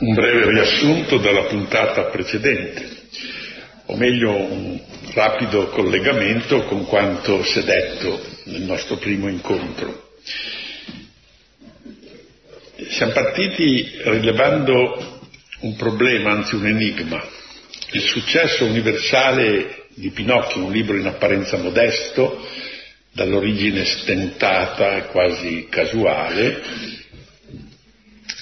un breve riassunto dalla puntata precedente, o meglio un rapido collegamento con quanto si è detto nel nostro primo incontro. Siamo partiti rilevando un problema, anzi un enigma. Il successo universale di Pinocchio, un libro in apparenza modesto, dall'origine stentata e quasi casuale,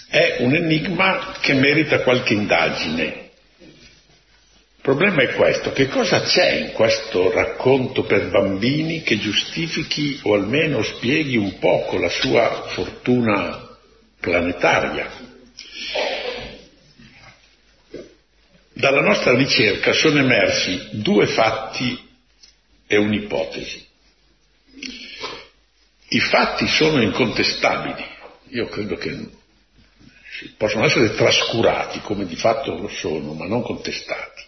è un enigma che merita qualche indagine. Il problema è questo, che cosa c'è in questo racconto per bambini che giustifichi o almeno spieghi un poco la sua fortuna planetaria? Dalla nostra ricerca sono emersi due fatti e un'ipotesi. I fatti sono incontestabili, io credo che possono essere trascurati come di fatto lo sono, ma non contestati.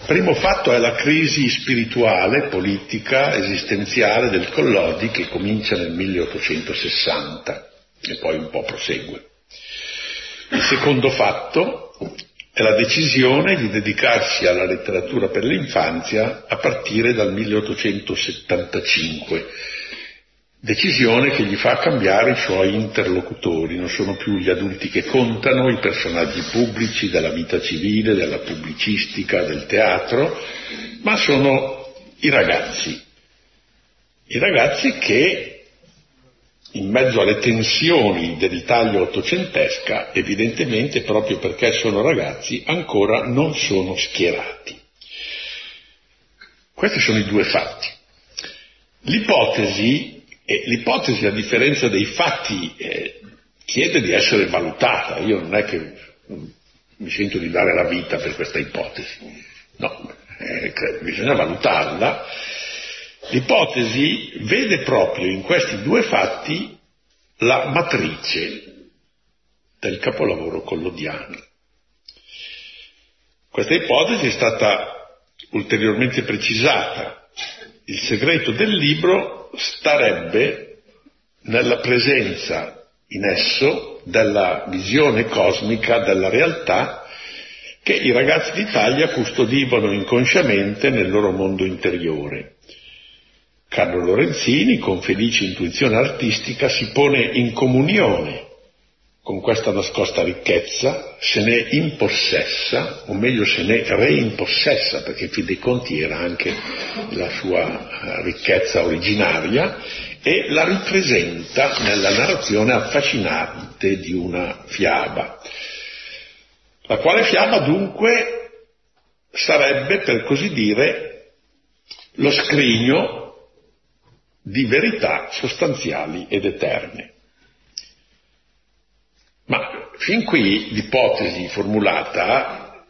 Il primo fatto è la crisi spirituale, politica, esistenziale del Collodi che comincia nel 1860 e poi un po' prosegue. Il secondo fatto è la decisione di dedicarsi alla letteratura per l'infanzia a partire dal 1875 decisione che gli fa cambiare i suoi interlocutori, non sono più gli adulti che contano, i personaggi pubblici della vita civile, della pubblicistica, del teatro, ma sono i ragazzi, i ragazzi che in mezzo alle tensioni dell'Italia ottocentesca, evidentemente proprio perché sono ragazzi, ancora non sono schierati. Questi sono i due fatti. L'ipotesi e l'ipotesi, a differenza dei fatti, eh, chiede di essere valutata. Io non è che mi sento di dare la vita per questa ipotesi. No, eh, bisogna valutarla. L'ipotesi vede proprio in questi due fatti la matrice del capolavoro collodiano. Questa ipotesi è stata ulteriormente precisata. Il segreto del libro starebbe nella presenza in esso della visione cosmica della realtà che i ragazzi d'Italia custodivano inconsciamente nel loro mondo interiore. Carlo Lorenzini, con felice intuizione artistica, si pone in comunione con questa nascosta ricchezza, se ne impossessa, o meglio se ne reimpossessa, perché in fin dei conti era anche la sua eh, ricchezza originaria, e la ripresenta nella narrazione affascinante di una fiaba. La quale fiaba dunque sarebbe, per così dire, lo scrigno di verità sostanziali ed eterne. Ma fin qui l'ipotesi formulata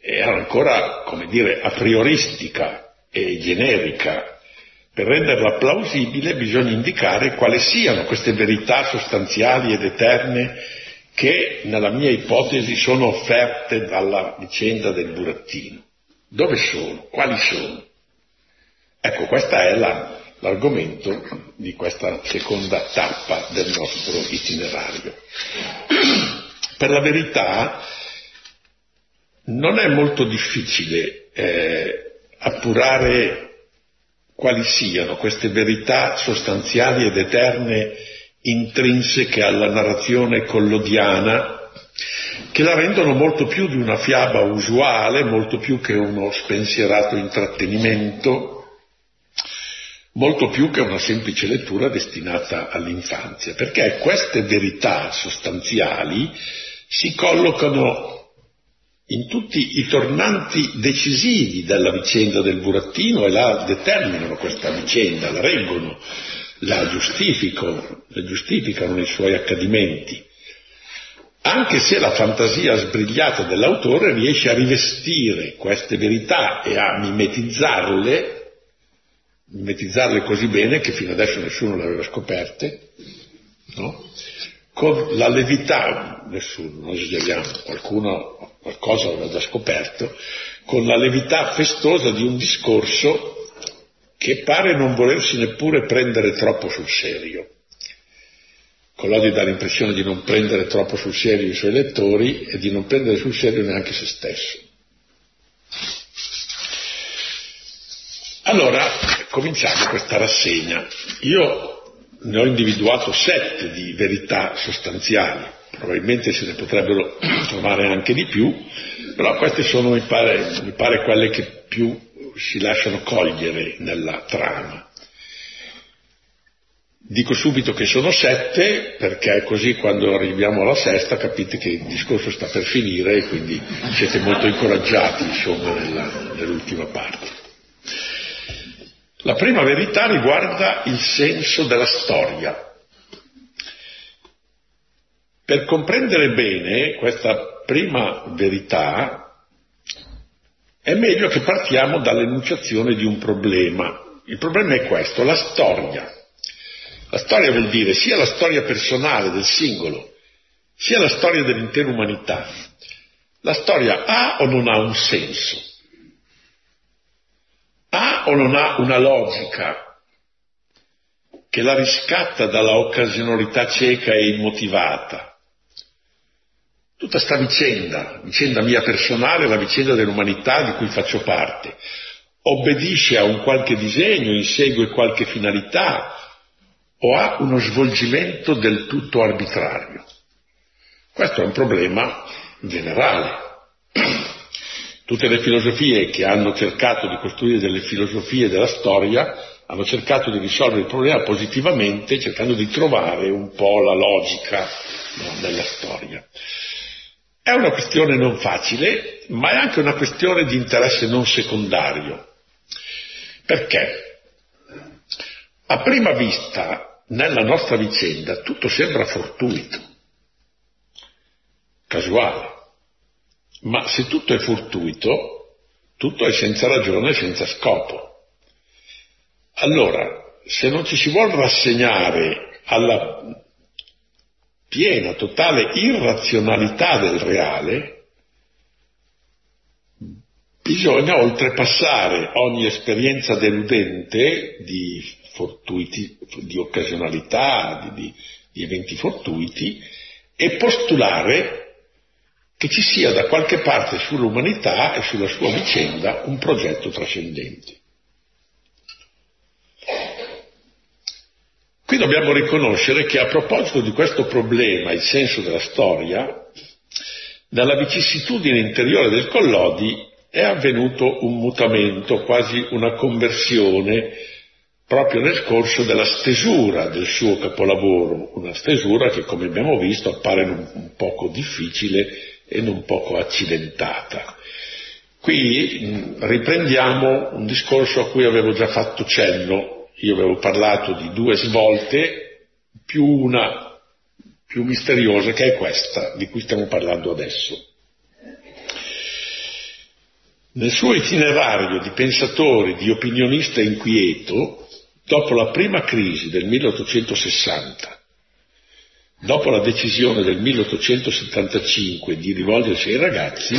era ancora, come dire, a prioristica e generica. Per renderla plausibile bisogna indicare quali siano queste verità sostanziali ed eterne che nella mia ipotesi sono offerte dalla vicenda del burattino. Dove sono? Quali sono? Ecco, questa è la l'argomento di questa seconda tappa del nostro itinerario. Per la verità non è molto difficile eh, appurare quali siano queste verità sostanziali ed eterne intrinseche alla narrazione collodiana che la rendono molto più di una fiaba usuale, molto più che uno spensierato intrattenimento, molto più che una semplice lettura destinata all'infanzia, perché queste verità sostanziali si collocano in tutti i tornanti decisivi della vicenda del burattino e la determinano questa vicenda, la reggono, la giustificano, la giustificano nei suoi accadimenti. Anche se la fantasia sbrigliata dell'autore riesce a rivestire queste verità e a mimetizzarle mimetizzarle così bene che fino adesso nessuno le aveva scoperte, no? con la levità, nessuno, non esageriamo, qualcuno qualcosa aveva già scoperto, con la levità festosa di un discorso che pare non volersi neppure prendere troppo sul serio. Collodi dà l'impressione di non prendere troppo sul serio i suoi lettori e di non prendere sul serio neanche se stesso. Allora, cominciamo questa rassegna. Io ne ho individuato sette di verità sostanziali, probabilmente se ne potrebbero trovare anche di più, però queste sono, mi pare, mi pare quelle che più si lasciano cogliere nella trama. Dico subito che sono sette perché così quando arriviamo alla sesta capite che il discorso sta per finire e quindi siete molto incoraggiati insomma nella, nell'ultima parte. La prima verità riguarda il senso della storia. Per comprendere bene questa prima verità è meglio che partiamo dall'enunciazione di un problema. Il problema è questo, la storia la storia vuol dire sia la storia personale del singolo, sia la storia dell'intera umanità. La storia ha o non ha un senso? Ha o non ha una logica che la riscatta dalla occasionalità cieca e immotivata? Tutta sta vicenda, vicenda mia personale, la vicenda dell'umanità di cui faccio parte, obbedisce a un qualche disegno, insegue qualche finalità, o ha uno svolgimento del tutto arbitrario. Questo è un problema generale. Tutte le filosofie che hanno cercato di costruire delle filosofie della storia hanno cercato di risolvere il problema positivamente, cercando di trovare un po' la logica no, della storia. È una questione non facile, ma è anche una questione di interesse non secondario. Perché? A prima vista nella nostra vicenda tutto sembra fortuito, casuale. Ma se tutto è fortuito, tutto è senza ragione e senza scopo. Allora, se non ci si vuole rassegnare alla piena, totale irrazionalità del reale, bisogna oltrepassare ogni esperienza deludente di fortuiti, di occasionalità, di, di, di eventi fortuiti, e postulare che ci sia da qualche parte sull'umanità e sulla sua vicenda un progetto trascendente. Qui dobbiamo riconoscere che a proposito di questo problema, il senso della storia, dalla vicissitudine interiore del Collodi è avvenuto un mutamento, quasi una conversione proprio nel corso della stesura del suo capolavoro, una stesura che come abbiamo visto appare un, poco difficile e non poco accidentata. Qui mh, riprendiamo un discorso a cui avevo già fatto cenno, io avevo parlato di due svolte, più una più misteriosa che è questa di cui stiamo parlando adesso. Nel suo itinerario di pensatore, di opinionista inquieto, Dopo la prima crisi del 1860, dopo la decisione del 1875 di rivolgersi ai ragazzi,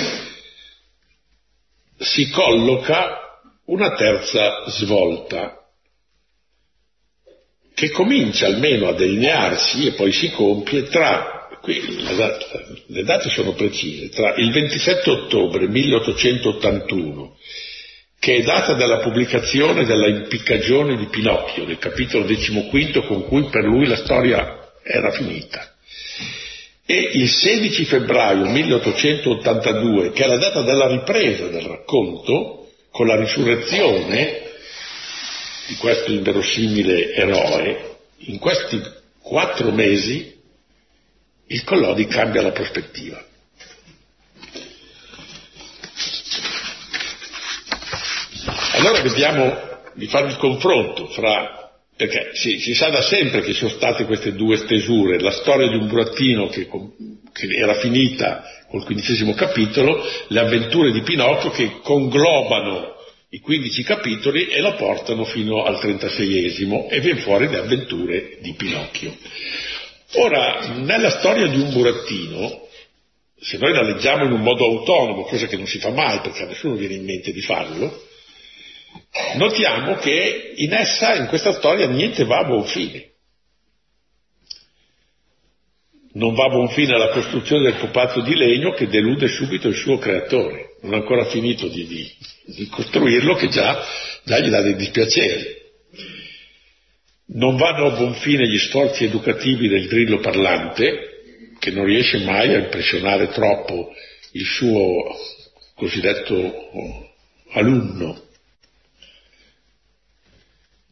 si colloca una terza svolta che comincia almeno a delinearsi e poi si compie tra, qui le date sono precise, tra il 27 ottobre 1881 che è data dalla pubblicazione della impiccagione di Pinocchio, del capitolo decimoquinto con cui per lui la storia era finita. E il 16 febbraio 1882, che è la data della ripresa del racconto, con la risurrezione di questo inverosimile eroe, in questi quattro mesi il Collodi cambia la prospettiva. Allora vediamo di fare il confronto fra, perché sì, si sa da sempre che ci sono state queste due stesure, la storia di un burattino che, che era finita col quindicesimo capitolo, le avventure di Pinocchio che conglobano i 15 capitoli e la portano fino al 36esimo e viene fuori le avventure di Pinocchio. Ora, nella storia di un burattino, se noi la leggiamo in un modo autonomo, cosa che non si fa mai perché a nessuno viene in mente di farlo, notiamo che in essa, in questa storia, niente va a buon fine. non va a buon fine la costruzione del pupazzo di legno che delude subito il suo creatore. Non ha ancora finito di, di, di costruirlo che già, già gli dà dei dispiaceri. Non vanno a buon fine gli sforzi educativi del grillo parlante, che non riesce mai a impressionare troppo il suo cosiddetto alunno.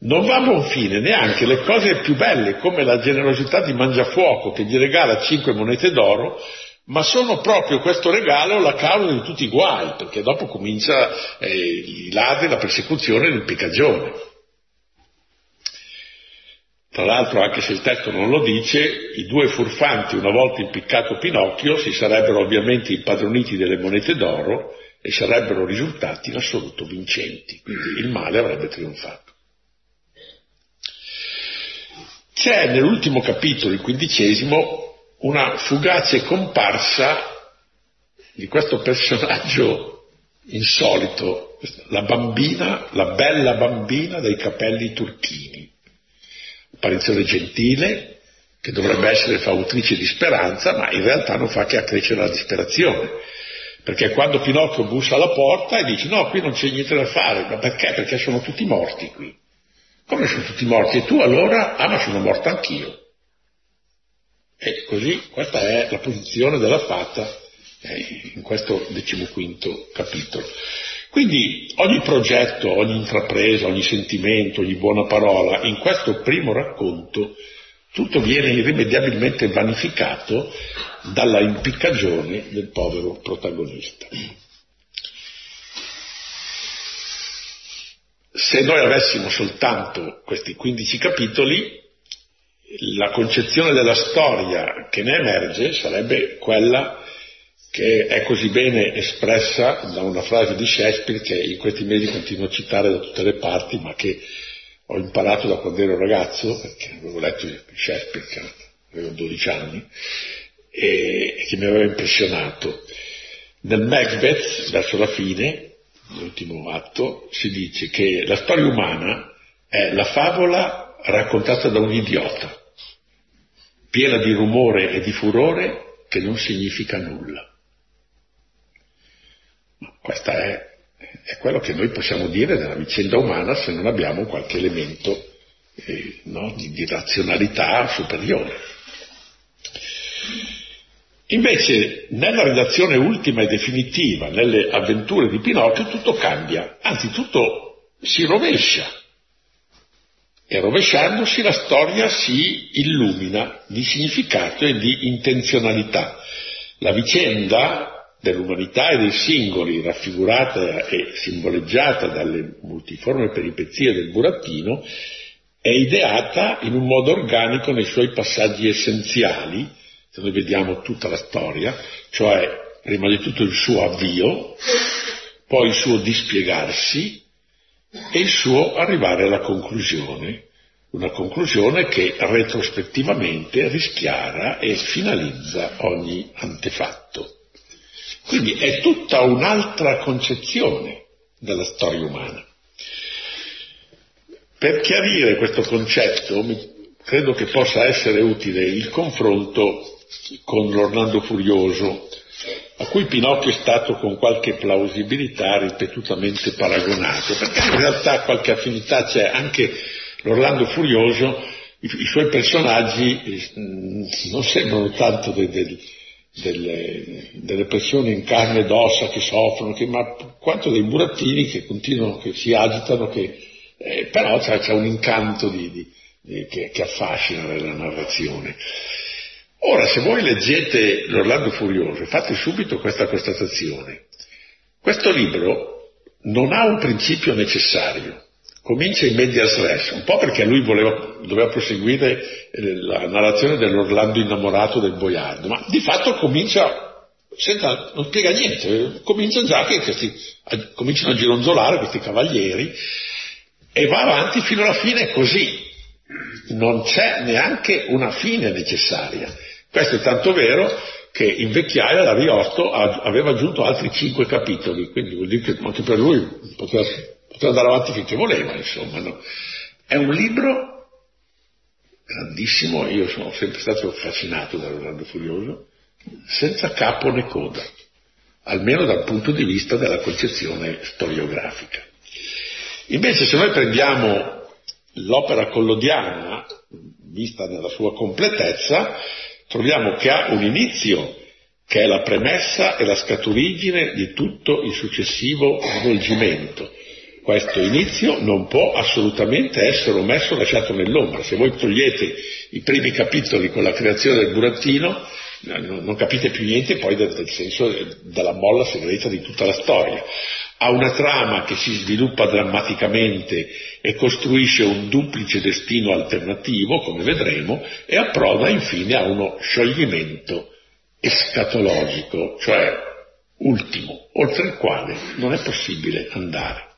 Non va a buon fine neanche le cose più belle come la generosità di Mangiafuoco che gli regala cinque monete d'oro, ma sono proprio questo regalo la causa di tutti i guai, perché dopo comincia eh, i ladri, la persecuzione l'impiccagione. Tra l'altro, anche se il testo non lo dice, i due furfanti, una volta impiccato Pinocchio, si sarebbero ovviamente impadroniti delle monete d'oro e sarebbero risultati in assoluto vincenti, quindi il male avrebbe trionfato. C'è nell'ultimo capitolo, il quindicesimo, una fugace comparsa di questo personaggio insolito, la bambina, la bella bambina dai capelli turchini. Apparizione gentile, che dovrebbe essere fautrice di speranza, ma in realtà non fa che accrescere la disperazione. Perché quando Pinocchio bussa alla porta e dice no, qui non c'è niente da fare, ma perché? Perché sono tutti morti qui. Come sono tutti morti? E tu allora? Ah, ma sono morto anch'io. E così questa è la posizione della fata eh, in questo decimoquinto capitolo. Quindi ogni progetto, ogni intrapresa, ogni sentimento, ogni buona parola, in questo primo racconto tutto viene irrimediabilmente vanificato dalla impiccagione del povero protagonista. Se noi avessimo soltanto questi 15 capitoli, la concezione della storia che ne emerge sarebbe quella che è così bene espressa da una frase di Shakespeare che in questi mesi continuo a citare da tutte le parti, ma che ho imparato da quando ero ragazzo, perché avevo letto Shakespeare, che avevo 12 anni, e che mi aveva impressionato. Nel Macbeth, verso la fine, l'ultimo atto, si dice che la storia umana è la favola raccontata da un idiota, piena di rumore e di furore che non significa nulla. Questo è, è, quello che noi possiamo dire della vicenda umana se non abbiamo qualche elemento eh, no, di, di razionalità superiore. Invece nella redazione ultima e definitiva, nelle avventure di Pinocchio, tutto cambia, anzi tutto si rovescia. E rovesciandosi la storia si illumina di significato e di intenzionalità. La vicenda dell'umanità e dei singoli, raffigurata e simboleggiata dalle multiforme peripezie del burattino, è ideata in un modo organico nei suoi passaggi essenziali, se noi vediamo tutta la storia, cioè prima di tutto il suo avvio, poi il suo dispiegarsi e il suo arrivare alla conclusione, una conclusione che retrospettivamente rischiara e finalizza ogni antefatto. Quindi è tutta un'altra concezione della storia umana. Per chiarire questo concetto credo che possa essere utile il confronto con l'Orlando Furioso, a cui Pinocchio è stato con qualche plausibilità ripetutamente paragonato, perché in realtà qualche affinità c'è anche l'Orlando Furioso, i, i suoi personaggi mh, non sembrano tanto de, de, delle, delle, persone in carne ed ossa che soffrono, che, ma quanto dei burattini che continuano, che si agitano, che, eh, però c'è, c'è, un incanto di, di, di, che, che affascina nella narrazione. Ora, se voi leggete l'Orlando Furioso, fate subito questa constatazione. Questo libro non ha un principio necessario. Comincia in medias res, un po' perché lui voleva, doveva proseguire eh, la narrazione dell'Orlando innamorato del boiardo, ma di fatto comincia senza, non spiega niente, comincia già che questi, cominciano a gironzolare questi cavalieri e va avanti fino alla fine così. Non c'è neanche una fine necessaria. Questo è tanto vero che in vecchiaia l'Ariosto aveva aggiunto altri cinque capitoli, quindi vuol dire che anche per lui poteva, poteva andare avanti finché voleva, insomma. No? È un libro grandissimo, io sono sempre stato affascinato dall'Orlando Furioso, senza capo né coda, almeno dal punto di vista della concezione storiografica. Invece se noi prendiamo l'opera collodiana, vista nella sua completezza, troviamo che ha un inizio che è la premessa e la scaturigine di tutto il successivo svolgimento. Questo inizio non può assolutamente essere omesso, lasciato nell'ombra. Se voi togliete i primi capitoli con la creazione del burattino, non capite più niente poi del, senso della molla segreta di tutta la storia. Ha una trama che si sviluppa drammaticamente e costruisce un duplice destino alternativo, come vedremo, e approda infine a uno scioglimento escatologico, cioè ultimo, oltre il quale non è possibile andare.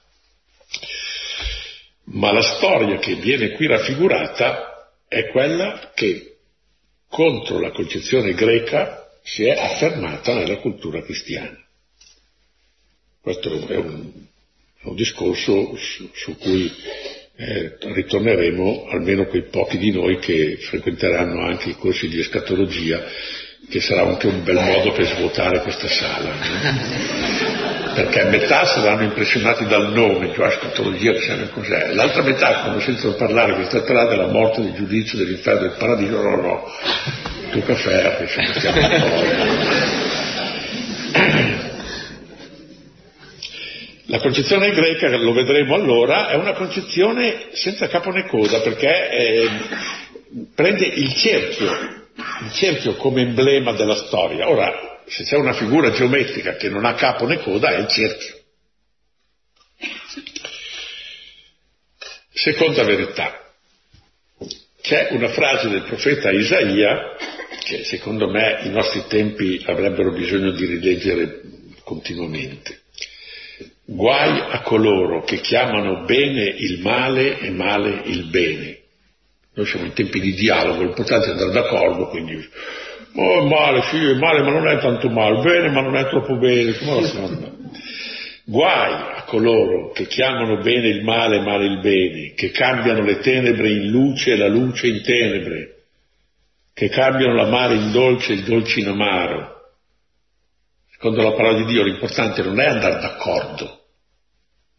Ma la storia che viene qui raffigurata è quella che contro la concezione greca si è affermata nella cultura cristiana. Questo è un, un discorso su, su cui eh, ritorneremo almeno quei pochi di noi che frequenteranno anche i corsi di escatologia che sarà anche un bel modo per svuotare questa sala, no? perché a metà saranno impressionati dal nome, cioè scatologia, che sanno cos'è, l'altra metà, quando sentono parlare che tratterà della morte, del giudizio, dell'inferno, del paradiso, no, no, caffè, che ci mettiamo un po'. La concezione greca, lo vedremo allora, è una concezione senza capo né coda, perché eh, prende il cerchio il cerchio come emblema della storia. Ora, se c'è una figura geometrica che non ha capo né coda, è il cerchio. Seconda verità. C'è una frase del profeta Isaia che secondo me i nostri tempi avrebbero bisogno di rileggere continuamente. Guai a coloro che chiamano bene il male e male il bene noi siamo in tempi di dialogo, l'importante è andare d'accordo, quindi oh, è male, sì, è male, ma non è tanto male, bene, ma non è troppo bene, come la fanno? Guai a coloro che chiamano bene il male e male il bene, che cambiano le tenebre in luce e la luce in tenebre, che cambiano l'amare in dolce e il dolce in amaro. Secondo la parola di Dio l'importante non è andare d'accordo,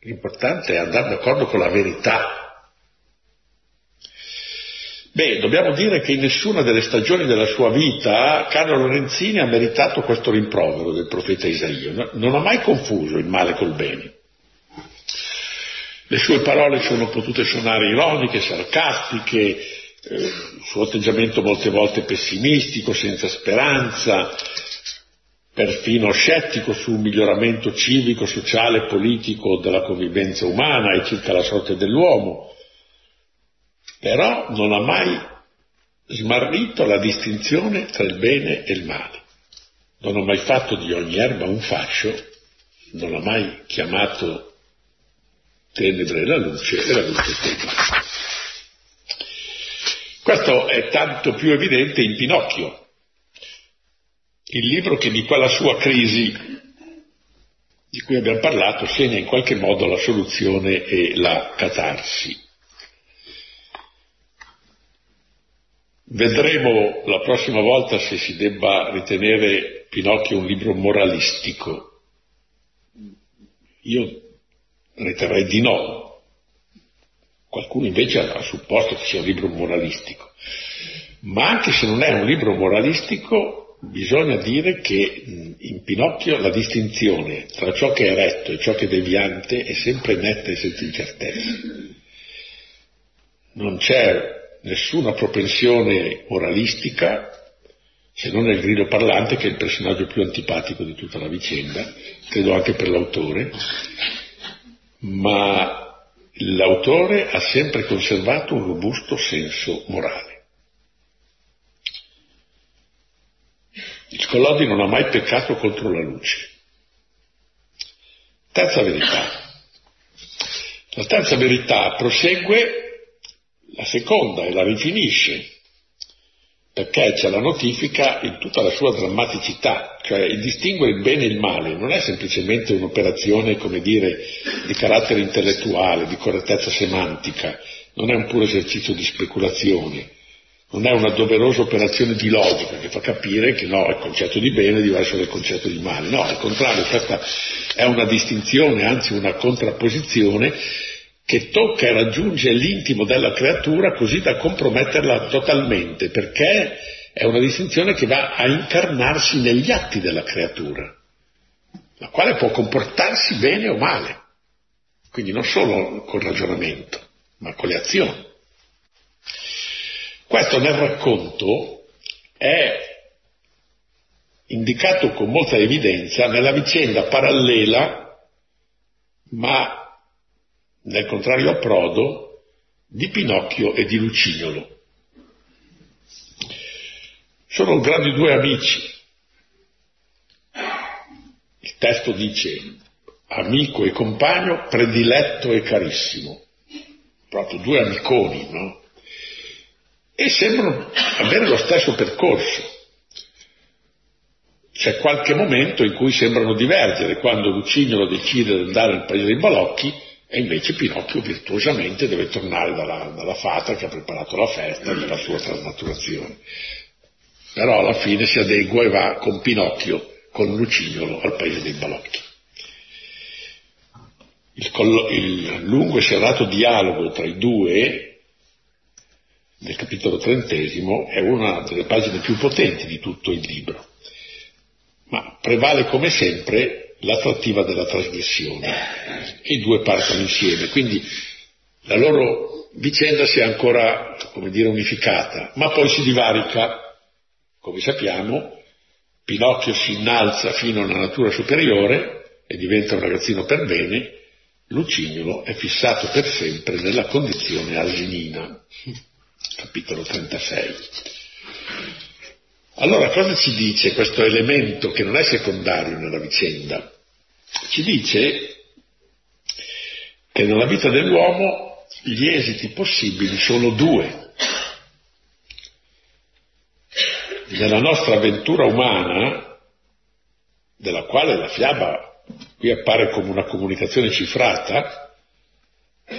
l'importante è andare d'accordo con la verità Beh, dobbiamo dire che in nessuna delle stagioni della sua vita Carlo Lorenzini ha meritato questo rimprovero del profeta Isaia, non ha mai confuso il male col bene. Le sue parole sono potute suonare ironiche, sarcastiche, eh, il suo atteggiamento molte volte pessimistico, senza speranza, perfino scettico sul miglioramento civico, sociale politico della convivenza umana e circa la sorte dell'uomo però non ha mai smarrito la distinzione tra il bene e il male. Non ha mai fatto di ogni erba un fascio, non ha mai chiamato tenebre la luce e la luce tenebre. Questo è tanto più evidente in Pinocchio, il libro che di quella sua crisi di cui abbiamo parlato segna in qualche modo la soluzione e la catarsi. Vedremo la prossima volta se si debba ritenere Pinocchio un libro moralistico. Io riterrei di no. Qualcuno invece ha supposto che sia un libro moralistico. Ma anche se non è un libro moralistico, bisogna dire che in Pinocchio la distinzione tra ciò che è retto e ciò che è deviante è sempre netta e senza incertezza. Non c'è nessuna propensione moralistica, se non il grido parlante che è il personaggio più antipatico di tutta la vicenda, credo anche per l'autore, ma l'autore ha sempre conservato un robusto senso morale. Il Collodi non ha mai peccato contro la luce. Terza verità. La terza verità prosegue la seconda e la rifinisce, perché c'è la notifica in tutta la sua drammaticità, cioè il distinguere il bene e il male non è semplicemente un'operazione, come dire, di carattere intellettuale, di correttezza semantica, non è un puro esercizio di speculazione, non è una doverosa operazione di logica che fa capire che no, il concetto di bene è diverso dal concetto di male. No, al contrario, questa è una distinzione, anzi una contrapposizione che tocca e raggiunge l'intimo della creatura così da comprometterla totalmente, perché è una distinzione che va a incarnarsi negli atti della creatura, la quale può comportarsi bene o male, quindi non solo col ragionamento, ma con le azioni. Questo nel racconto è indicato con molta evidenza nella vicenda parallela, ma nel contrario approdo, di Pinocchio e di Lucignolo. Sono grandi due amici. Il testo dice amico e compagno, prediletto e carissimo. Proprio due amiconi, no? E sembrano avere lo stesso percorso. C'è qualche momento in cui sembrano divergere, quando Lucignolo decide di andare al paese dei balocchi e invece Pinocchio virtuosamente deve tornare dalla, dalla fata che ha preparato la festa per sua trasnaturazione. Però alla fine si adegua e va con Pinocchio, con Lucignolo, al paese dei balocchi. Il, il lungo e serrato dialogo tra i due nel capitolo trentesimo è una delle pagine più potenti di tutto il libro, ma prevale come sempre l'attrattiva della trasgressione. E i due partono insieme, quindi la loro vicenda si è ancora, come dire, unificata, ma poi si divarica, come sappiamo, Pinocchio si innalza fino alla natura superiore e diventa un ragazzino per bene, Lucignolo è fissato per sempre nella condizione asinina capitolo 36. Allora cosa ci dice questo elemento che non è secondario nella vicenda? Ci dice che nella vita dell'uomo gli esiti possibili sono due. Nella nostra avventura umana, della quale la fiaba qui appare come una comunicazione cifrata,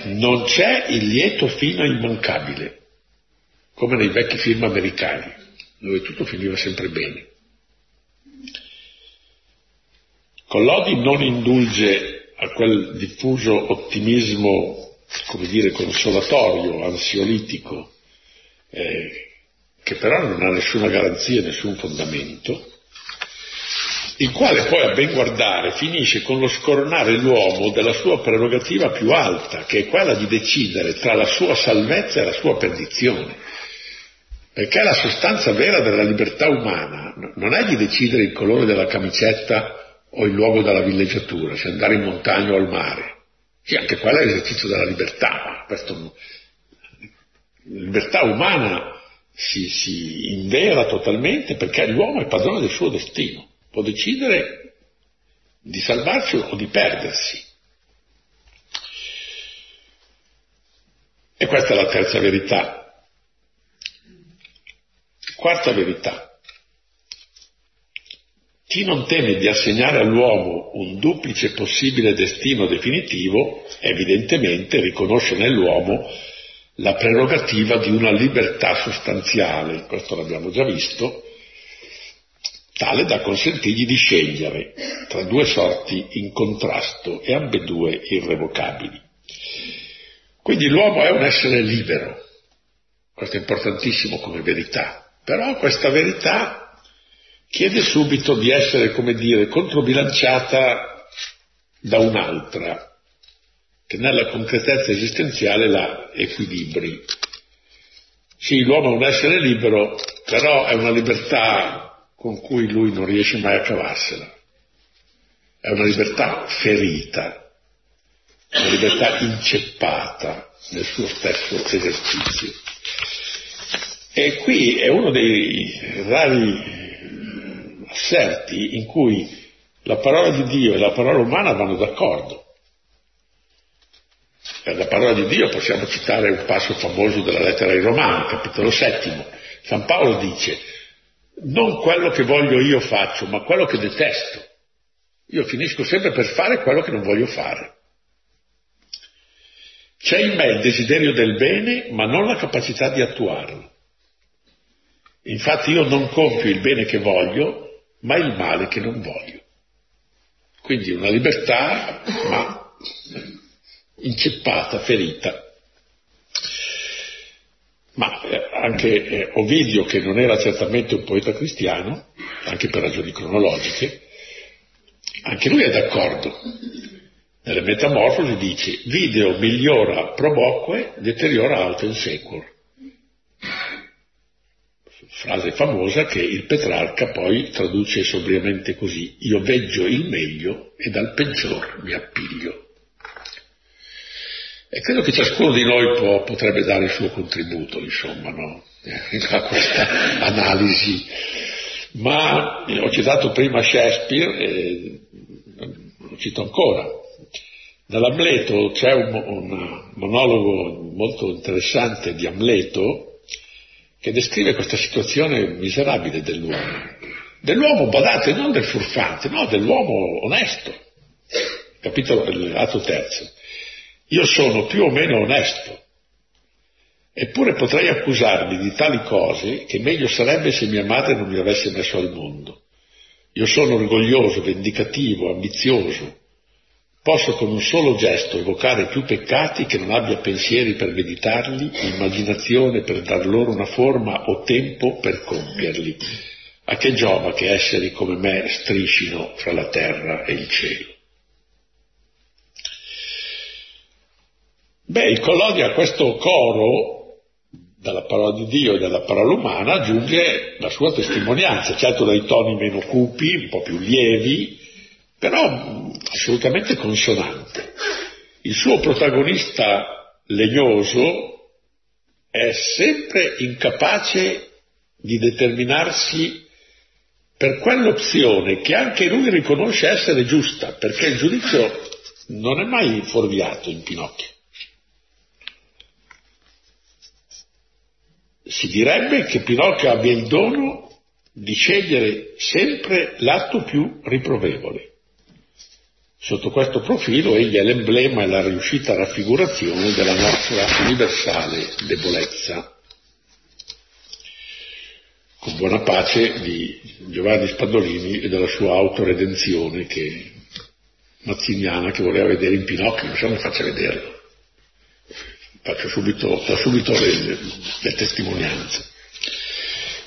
non c'è il lieto fino immancabile come nei vecchi film americani, dove tutto finiva sempre bene. Collodi non indulge a quel diffuso ottimismo, come dire, consolatorio, ansiolitico, eh, che però non ha nessuna garanzia, nessun fondamento, il quale poi a ben guardare finisce con lo scoronare l'uomo della sua prerogativa più alta, che è quella di decidere tra la sua salvezza e la sua perdizione. Perché la sostanza vera della libertà umana non è di decidere il colore della camicetta o il luogo della villeggiatura, se andare in montagna o al mare. Sì, anche quello è l'esercizio della libertà, ma questo, la libertà umana si, si invera totalmente perché l'uomo è padrone del suo destino, può decidere di salvarsi o di perdersi. E questa è la terza verità. Quarta verità. Chi non teme di assegnare all'uomo un duplice possibile destino definitivo, evidentemente riconosce nell'uomo la prerogativa di una libertà sostanziale, questo l'abbiamo già visto, tale da consentirgli di scegliere tra due sorti in contrasto e ambedue irrevocabili. Quindi l'uomo è un essere libero, questo è importantissimo come verità, però questa verità chiede subito di essere, come dire, controbilanciata da un'altra, che nella concretezza esistenziale la equilibri. Sì, l'uomo è un essere libero, però è una libertà con cui lui non riesce mai a cavarsela. È una libertà ferita, una libertà inceppata nel suo stesso esercizio. E qui è uno dei rari asserti in cui la parola di Dio e la parola umana vanno d'accordo. Per la parola di Dio possiamo citare un passo famoso della lettera ai Romani, capitolo settimo. San Paolo dice, non quello che voglio io faccio, ma quello che detesto. Io finisco sempre per fare quello che non voglio fare. C'è in me il desiderio del bene, ma non la capacità di attuarlo. Infatti io non compio il bene che voglio, ma il male che non voglio. Quindi una libertà, ma inceppata, ferita. Ma eh, anche eh, Ovidio, che non era certamente un poeta cristiano, anche per ragioni cronologiche, anche lui è d'accordo. Nelle Metamorfosi dice, video migliora proboque, deteriora alto in secolo. Frase famosa che il Petrarca poi traduce sobriamente così, io veggio il meglio e dal peggior mi appiglio. E credo che ciascuno di noi può, potrebbe dare il suo contributo, insomma, no? a questa analisi. Ma ho citato prima Shakespeare, e lo cito ancora. Dall'Amleto c'è un, un monologo molto interessante di Amleto che descrive questa situazione miserabile dell'uomo. Dell'uomo, badate, non del furfante, no, dell'uomo onesto. Capitolo, atto terzo. Io sono più o meno onesto, eppure potrei accusarmi di tali cose che meglio sarebbe se mia madre non mi avesse messo al mondo. Io sono orgoglioso, vendicativo, ambizioso. Posso con un solo gesto evocare più peccati che non abbia pensieri per meditarli, immaginazione per dar loro una forma o tempo per compierli. A che giova che esseri come me striscino fra la terra e il cielo? Beh, il Collodia a questo coro dalla parola di Dio e dalla parola umana aggiunge la sua testimonianza, certo dai toni meno cupi, un po' più lievi, però assolutamente consonante. Il suo protagonista legnoso è sempre incapace di determinarsi per quell'opzione che anche lui riconosce essere giusta, perché il giudizio non è mai fuorviato in Pinocchio. si direbbe che Pinocchio abbia il dono di scegliere sempre l'atto più riprovevole. Sotto questo profilo egli è l'emblema e la riuscita raffigurazione della nostra universale debolezza. Con buona pace di Giovanni Spadolini e della sua autoredenzione che mazziniana che voleva vedere in Pinocchio, non so mi faccia vederlo faccio subito, do subito le, le testimonianze.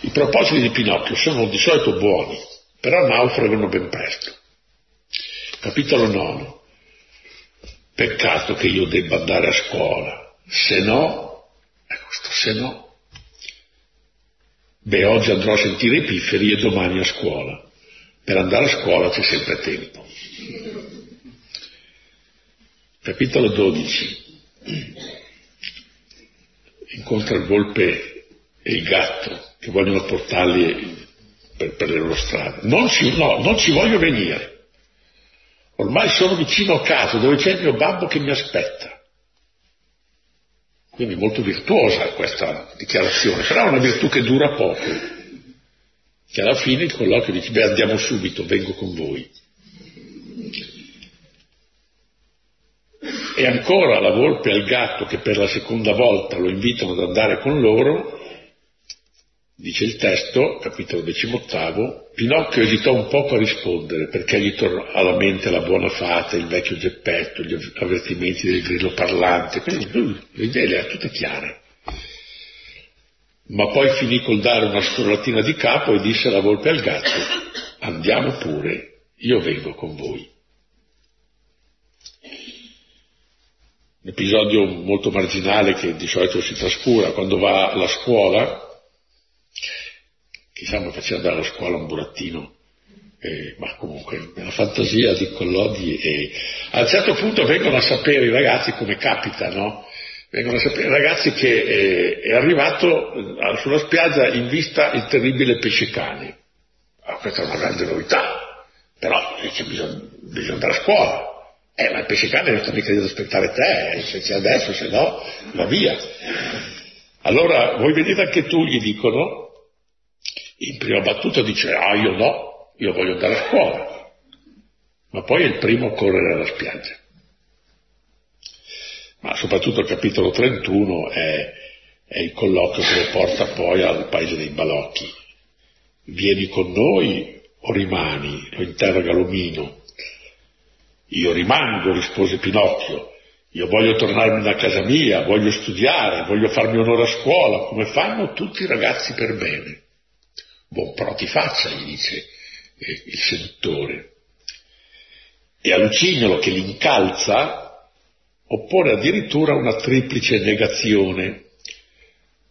I propositi di Pinocchio sono di solito buoni, però naufragano ben presto. Capitolo 9. Peccato che io debba andare a scuola, se no, ecco questo se no, beh oggi andrò a sentire i pifferi e domani a scuola. Per andare a scuola c'è sempre tempo. Capitolo 12 incontra il volpe e il gatto che vogliono portarli per, per le loro strade. Non ci, no, non ci voglio venire. Ormai sono vicino a casa dove c'è il mio babbo che mi aspetta. Quindi molto virtuosa questa dichiarazione, però è una virtù che dura poco, che alla fine il colloquio dice, beh andiamo subito, vengo con voi. E ancora la volpe al gatto che per la seconda volta lo invitano ad andare con loro, dice il testo, capitolo decimottavo, Pinocchio esitò un poco a rispondere perché gli tornò alla mente la buona fata, il vecchio geppetto, gli avvertimenti del grillo parlante, quindi lui le idee le ha tutte chiare. Ma poi finì col dare una scrollatina di capo e disse alla volpe al gatto, andiamo pure, io vengo con voi. un episodio molto marginale che di solito si trascura quando va alla scuola, chissà mi faceva andare alla scuola un burattino, eh, ma comunque nella fantasia di Collodi e a un certo punto vengono a sapere i ragazzi come capita, no? Vengono a sapere i ragazzi che eh, è arrivato eh, sulla spiaggia in vista il terribile pesce cane. Ah, questa è una grande novità, però dice, bisogna, bisogna andare a scuola. Eh, ma il pesce cane non sta mica ad aspettare te, eh, se c'è adesso, se no, va via. Allora, vuoi venire anche tu, gli dicono, in prima battuta dice, ah, io no, io voglio andare a scuola. Ma poi è il primo a correre alla spiaggia. Ma soprattutto il capitolo 31 è, è il colloquio che lo porta poi al paese dei balocchi. Vieni con noi o rimani? lo interroga l'omino. Io rimango, rispose Pinocchio. Io voglio tornarmene a casa mia, voglio studiare, voglio farmi onore a scuola, come fanno tutti i ragazzi per bene. Buon però ti faccia, gli dice eh, il seduttore. E a Lucignolo che l'incalza oppone addirittura una triplice negazione.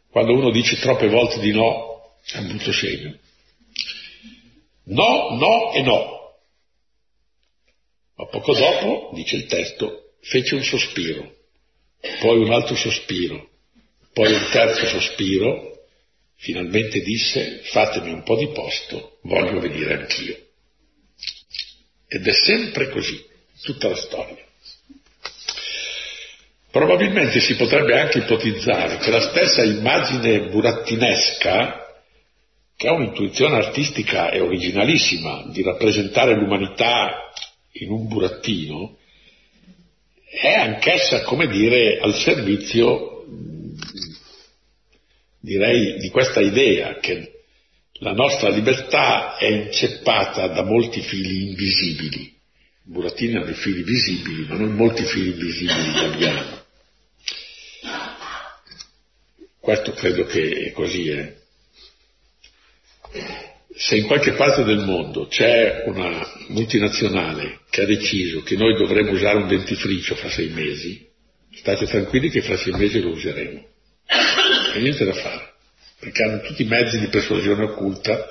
Quando uno dice troppe volte di no, è un brutto segno. No, no e no. Ma poco dopo, dice il testo, fece un sospiro, poi un altro sospiro, poi un terzo sospiro, finalmente disse fatemi un po' di posto, voglio venire anch'io. Ed è sempre così, tutta la storia. Probabilmente si potrebbe anche ipotizzare che la stessa immagine burattinesca, che ha un'intuizione artistica e originalissima di rappresentare l'umanità in un burattino, è anch'essa, come dire, al servizio, direi, di questa idea che la nostra libertà è inceppata da molti fili invisibili. Burattino ha dei fili visibili, ma non molti fili invisibili li abbiamo. Questo credo che è così. Eh. Se in qualche parte del mondo c'è una multinazionale che ha deciso che noi dovremmo usare un dentifricio fra sei mesi, state tranquilli che fra sei mesi lo useremo. E niente da fare, perché hanno tutti i mezzi di persuasione occulta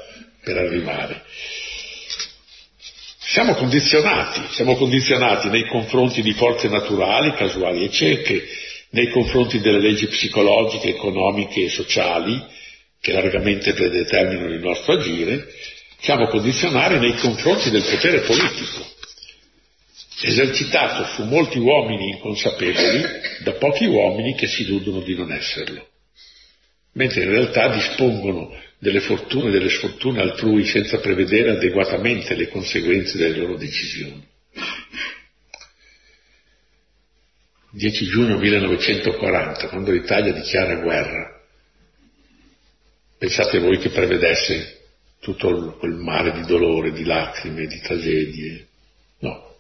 per arrivare. Siamo condizionati, siamo condizionati nei confronti di forze naturali, casuali e cieche, nei confronti delle leggi psicologiche, economiche e sociali, che largamente predeterminano il nostro agire, siamo condizionati nei confronti del potere politico, esercitato su molti uomini inconsapevoli da pochi uomini che si illudono di non esserlo, mentre in realtà dispongono delle fortune e delle sfortune altrui senza prevedere adeguatamente le conseguenze delle loro decisioni. 10 giugno 1940, quando l'Italia dichiara guerra, pensate voi che prevedesse tutto quel mare di dolore, di lacrime, di tragedie? No.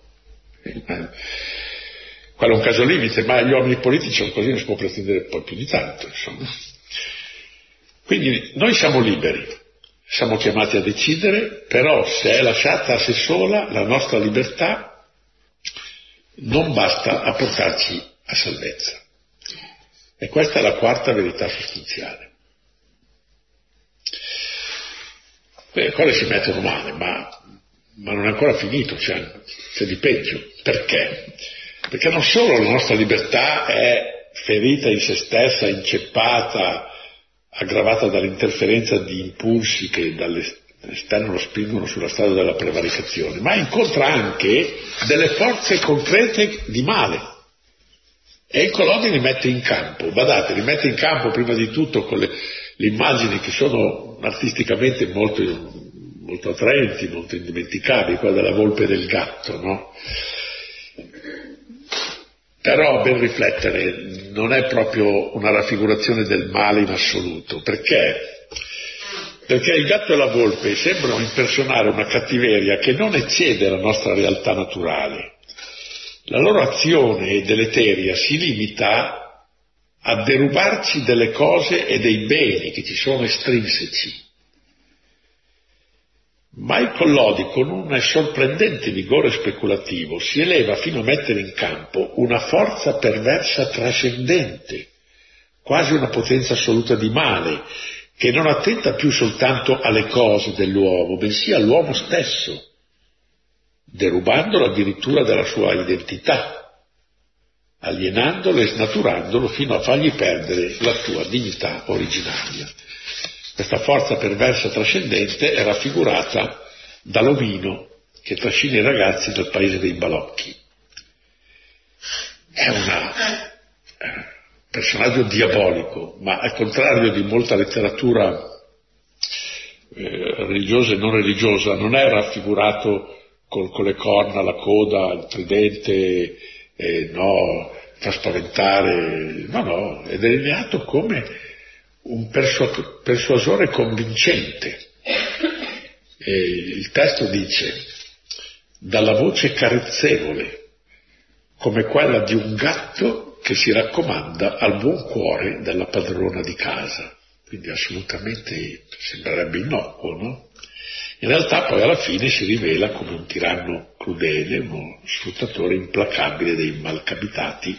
Quello è un caso limite, ma gli uomini politici sono così, non si può pretendere poi più di tanto, insomma. Quindi noi siamo liberi, siamo chiamati a decidere, però se è lasciata a sé sola la nostra libertà non basta a portarci a salvezza. E questa è la quarta verità sostanziale. Le cose si mettono male, ma, ma non è ancora finito, c'è, c'è di peggio. Perché? Perché non solo la nostra libertà è ferita in se stessa, inceppata, aggravata dall'interferenza di impulsi che dall'esterno lo spingono sulla strada della prevaricazione, ma incontra anche delle forze concrete di male. E il Colodi li mette in campo, badate, li mette in campo prima di tutto con le, le immagini che sono artisticamente molto, molto attraenti, molto indimenticabili, quella della volpe e del gatto, no? Però a ben riflettere non è proprio una raffigurazione del male in assoluto. Perché? Perché il gatto e la volpe sembrano impersonare una cattiveria che non eccede la nostra realtà naturale. La loro azione deleteria si limita a derubarci delle cose e dei beni che ci sono estrinseci. Ma il Collodi, con un sorprendente vigore speculativo, si eleva fino a mettere in campo una forza perversa trascendente, quasi una potenza assoluta di male, che non attenta più soltanto alle cose dell'uomo, bensì all'uomo stesso, derubandolo addirittura della sua identità, alienandolo e snaturandolo fino a fargli perdere la sua dignità originaria. Questa forza perversa trascendente è raffigurata dall'omino che trascina i ragazzi dal paese dei balocchi. È un eh, personaggio diabolico, ma al contrario di molta letteratura eh, religiosa e non religiosa, non è raffigurato con, con le corna, la coda, il tridente, eh, no, fa spaventare, no, no, è delineato come un persu- persuasore convincente. E il testo dice, dalla voce carezzevole, come quella di un gatto che si raccomanda al buon cuore della padrona di casa. Quindi assolutamente sembrerebbe innocuo, no? In realtà poi alla fine si rivela come un tiranno crudele, uno sfruttatore implacabile dei malcapitati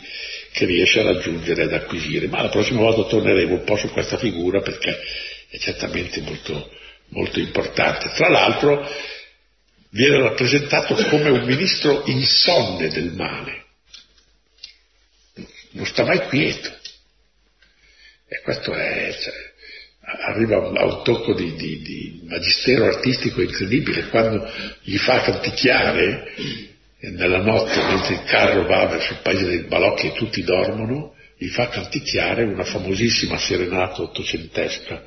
che riesce a raggiungere ad acquisire. Ma la prossima volta torneremo un po' su questa figura perché è certamente molto, molto importante. Tra l'altro viene rappresentato come un ministro insonne del male, non sta mai quieto. E questo è, cioè, arriva a un tocco di, di, di, magistero artistico incredibile quando gli fa canticchiare nella notte mentre il carro va verso il paese dei balocchi e tutti dormono, gli fa canticchiare una famosissima serenata ottocentesca.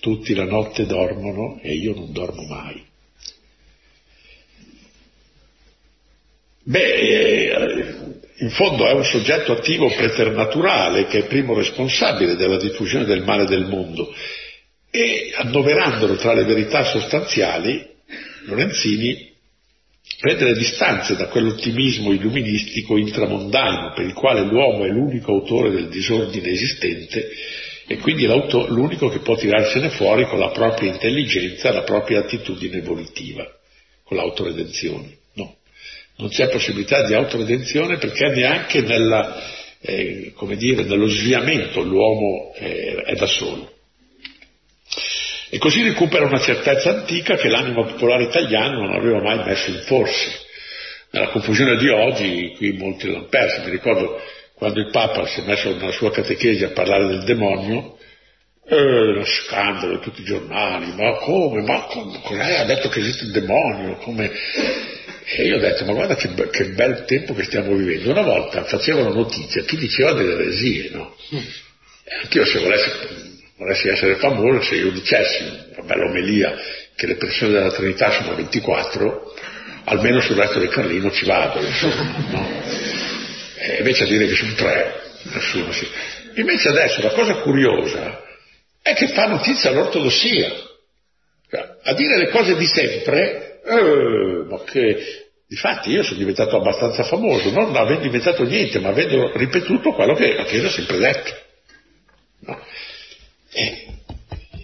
Tutti la notte dormono e io non dormo mai. Beh, in fondo è un soggetto attivo preternaturale che è primo responsabile della diffusione del male del mondo e annoverandolo tra le verità sostanziali, Lorenzini prende le distanze da quell'ottimismo illuministico intramondano per il quale l'uomo è l'unico autore del disordine esistente e quindi l'unico che può tirarsene fuori con la propria intelligenza, la propria attitudine volitiva, con l'autoredenzione non c'è possibilità di autoredenzione perché neanche nella, eh, dire, nello sviamento l'uomo eh, è da solo. E così recupera una certezza antica che l'animo popolare italiano non aveva mai messo in forse. Nella confusione di oggi, qui molti l'hanno perso, mi ricordo quando il Papa si è messo nella sua catechesi a parlare del demonio, eh, lo scandalo, tutti i giornali, ma come, ma come, lei ha detto che esiste il demonio, come... E io ho detto, ma guarda che, che, bel tempo che stiamo vivendo. Una volta facevano notizia, chi diceva delle eresie, no? Mm. E anch'io se volessi, volessi, essere famoso, se io dicessi una bella omelia che le persone della Trinità sono 24, almeno sul resto del Carlino ci vado, insomma, no? E invece a dire che sono tre, nessuno si... Invece adesso la cosa curiosa è che fa notizia l'ortodossia. Cioè, a dire le cose di sempre eh, ma che difatti io sono diventato abbastanza famoso, non avendo inventato niente, ma avendo ripetuto quello che la Chiesa ha sempre detto. No? E,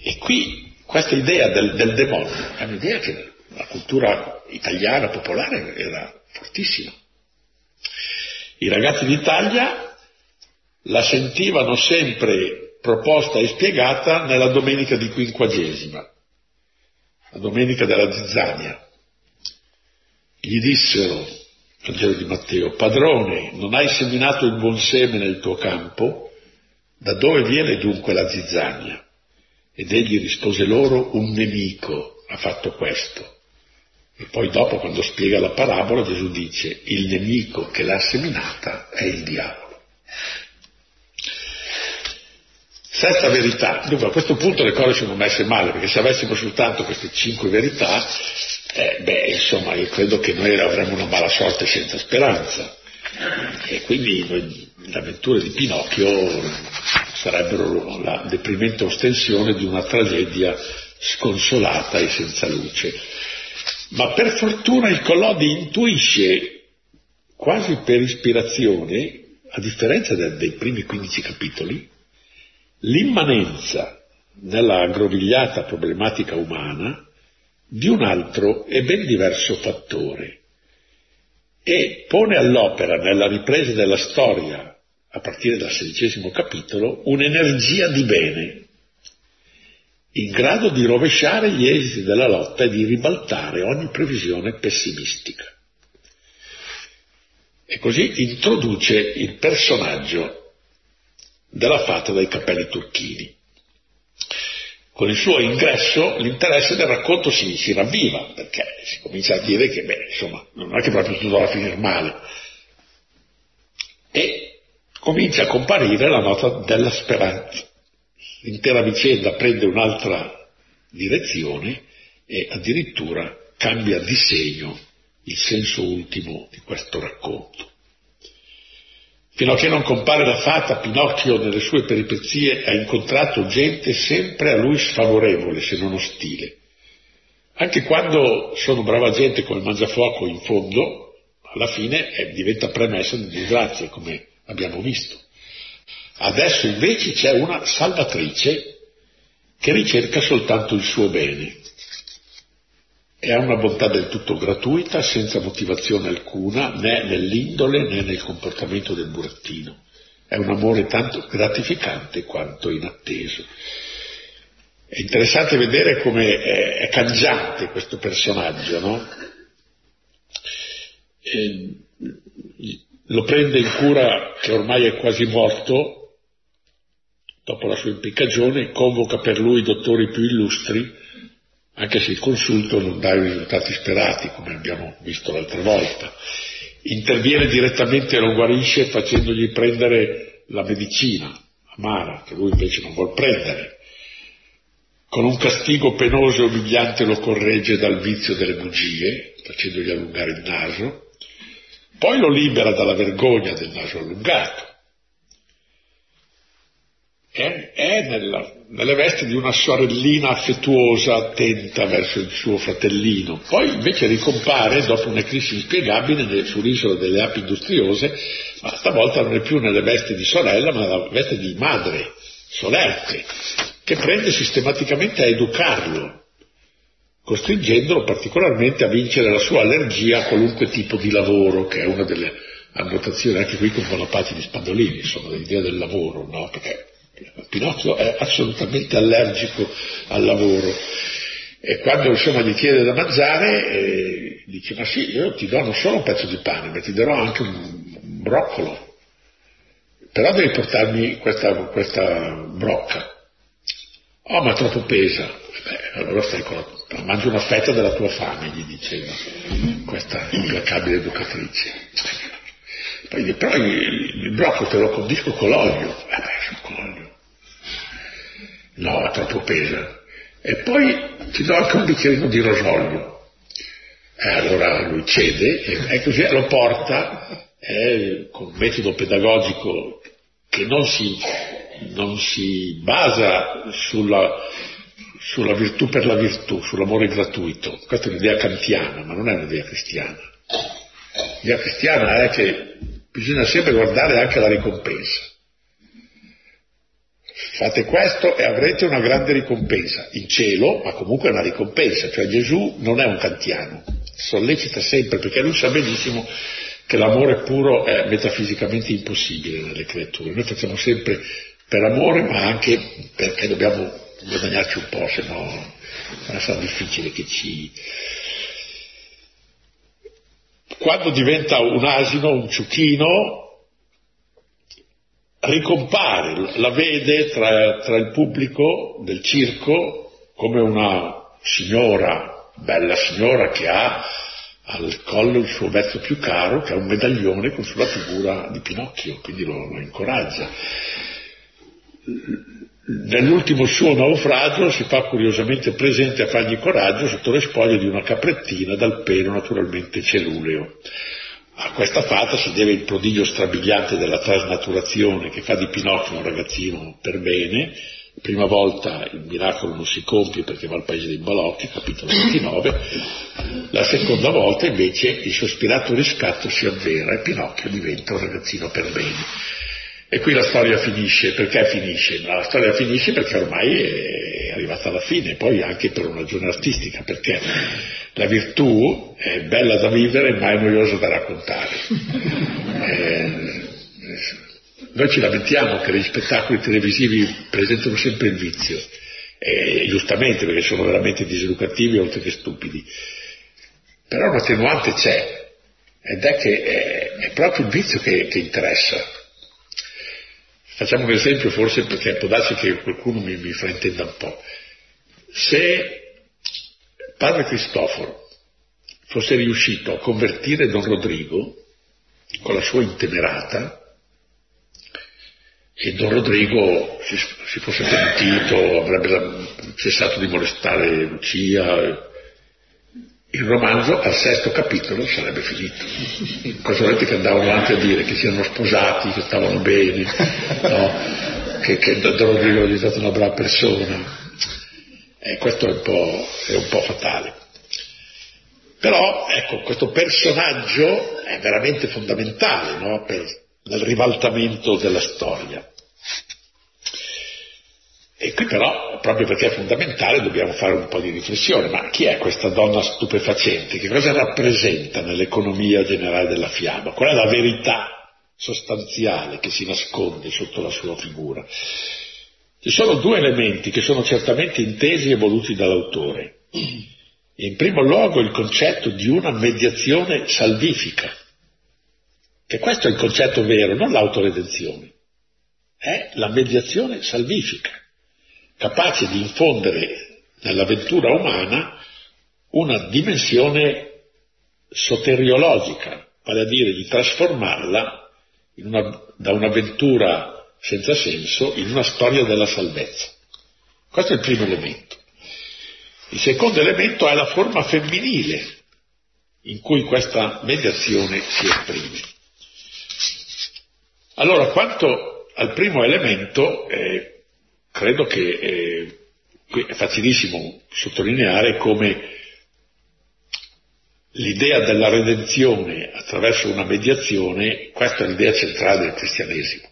e, qui questa idea del, del demonio è un'idea che la cultura italiana popolare era fortissima. I ragazzi d'Italia la sentivano sempre proposta e spiegata nella domenica di quinquagesima, la domenica della zizzania. Gli dissero, Vangelo di Matteo, padrone, non hai seminato il buon seme nel tuo campo? Da dove viene dunque la zizzania? Ed egli rispose loro, un nemico ha fatto questo. E poi dopo, quando spiega la parabola, Gesù dice, il nemico che l'ha seminata è il diavolo. Sesta verità. Dunque a questo punto le cose sono messe male, perché se avessimo soltanto queste cinque verità, eh, beh, insomma, io credo che noi avremmo una mala sorte senza speranza. E quindi le avventure di Pinocchio sarebbero la deprimente ostensione di una tragedia sconsolata e senza luce. Ma per fortuna il Collodi intuisce, quasi per ispirazione, a differenza de- dei primi 15 capitoli, l'immanenza nella aggrovigliata problematica umana di un altro e ben diverso fattore e pone all'opera nella ripresa della storia, a partire dal sedicesimo capitolo, un'energia di bene, in grado di rovesciare gli esiti della lotta e di ribaltare ogni previsione pessimistica. E così introduce il personaggio della fata dai capelli turchini con il suo ingresso l'interesse del racconto si, si ravviva, perché si comincia a dire che, beh, insomma, non è che proprio tutto va a finire male. E comincia a comparire la nota della speranza. L'intera vicenda prende un'altra direzione e addirittura cambia di segno il senso ultimo di questo racconto. Fino a che non compare la fata, Pinocchio nelle sue peripezie ha incontrato gente sempre a lui sfavorevole, se non ostile. Anche quando sono brava gente come Mangiafuoco in fondo, alla fine eh, diventa premessa di disgrazia, come abbiamo visto. Adesso invece c'è una salvatrice che ricerca soltanto il suo bene ha una bontà del tutto gratuita, senza motivazione alcuna, né nell'indole né nel comportamento del burattino. È un amore tanto gratificante quanto inatteso. È interessante vedere come è, è cangiante questo personaggio, no? E lo prende in cura che ormai è quasi morto, dopo la sua impiccagione, convoca per lui i dottori più illustri, anche se il consulto non dà i risultati sperati, come abbiamo visto l'altra volta. Interviene direttamente e lo guarisce facendogli prendere la medicina amara, che lui invece non vuol prendere. Con un castigo penoso e umiliante lo corregge dal vizio delle bugie, facendogli allungare il naso, poi lo libera dalla vergogna del naso allungato. È, è nella, nelle vesti di una sorellina affettuosa, attenta verso il suo fratellino. Poi invece ricompare, dopo un'eclissi inspiegabile, sull'isola delle api industriose, ma stavolta non è più nelle vesti di sorella, ma nella veste di madre, Solerte, che prende sistematicamente a educarlo, costringendolo particolarmente a vincere la sua allergia a qualunque tipo di lavoro, che è una delle annotazioni anche qui con Bonaparte di Spandolini, insomma, l'idea del lavoro, no? Perché Pinocchio è assolutamente allergico al lavoro. E quando insomma gli chiede da mangiare, eh, dice ma sì, io ti do non solo un pezzo di pane, ma ti darò anche un broccolo. Però devi portarmi questa, questa brocca. Oh, ma troppo pesa. Beh, allora stai con la mangi una fetta della tua fame, gli diceva questa implacabile educatrice. Poi però il, il brocco te lo condisco con l'olio. Eh con l'olio. No, troppo pesa. E poi ti do anche un bicchierino di rosolio. E allora lui cede e, così lo porta eh, con un metodo pedagogico che non si, non si basa sulla sulla virtù per la virtù, sull'amore gratuito. Questa è un'idea kantiana, ma non è un'idea cristiana. L'idea cristiana è che bisogna sempre guardare anche la ricompensa. Fate questo e avrete una grande ricompensa, in cielo, ma comunque è una ricompensa, cioè Gesù non è un kantiano, sollecita sempre perché lui sa benissimo che l'amore puro è metafisicamente impossibile nelle creature. Noi facciamo sempre per amore, ma anche perché dobbiamo guadagnarci un po', se no sarà difficile che ci... Quando diventa un asino, un ciuchino, ricompare, la vede tra, tra il pubblico del circo come una signora, bella signora che ha al collo il suo vezzo più caro, che ha un medaglione con sulla figura di Pinocchio, quindi lo, lo incoraggia nell'ultimo suo naufragio si fa curiosamente presente a fargli coraggio sotto le spoglie di una caprettina dal pelo naturalmente celuleo. A questa fata si deve il prodigio strabiliante della trasnaturazione che fa di Pinocchio un ragazzino per bene. Prima volta il miracolo non si compie perché va al paese dei balocchi, capitolo 29. La seconda volta invece il sospirato riscatto si avvera e Pinocchio diventa un ragazzino per bene. E qui la storia finisce, perché finisce? La storia finisce perché ormai è arrivata alla fine, poi anche per una ragione artistica, perché la virtù è bella da vivere ma è noiosa da raccontare. Eh, noi ci lamentiamo che gli spettacoli televisivi presentano sempre il vizio, e giustamente perché sono veramente diseducativi oltre che stupidi, però un attenuante c'è, ed è che è, è proprio il vizio che, che interessa Facciamo un esempio forse perché può darsi che qualcuno mi, mi fraintenda un po'. Se padre Cristoforo fosse riuscito a convertire Don Rodrigo con la sua intemerata e Don Rodrigo si, si fosse pentito, avrebbe cessato di molestare Lucia il romanzo al sesto capitolo sarebbe finito. Volete che andavano avanti a dire? Che siano sposati, che stavano bene, no? che, che Don Rodrigo è diventato una brava persona. E questo è un po', è un po fatale. Però, ecco, questo personaggio è veramente fondamentale no? per, nel ribaltamento della storia. E qui però, proprio perché è fondamentale, dobbiamo fare un po' di riflessione. Ma chi è questa donna stupefacente? Che cosa rappresenta nell'economia generale della fiaba? Qual è la verità sostanziale che si nasconde sotto la sua figura? Ci sono due elementi che sono certamente intesi e voluti dall'autore. In primo luogo il concetto di una mediazione salvifica, che questo è il concetto vero, non l'autoredenzione, è la mediazione salvifica capace di infondere nell'avventura umana una dimensione soteriologica, vale a dire di trasformarla una, da un'avventura senza senso in una storia della salvezza. Questo è il primo elemento. Il secondo elemento è la forma femminile in cui questa mediazione si esprime. Allora, quanto al primo elemento, eh, credo che eh, è facilissimo sottolineare come l'idea della redenzione attraverso una mediazione, questa è l'idea centrale del cristianesimo.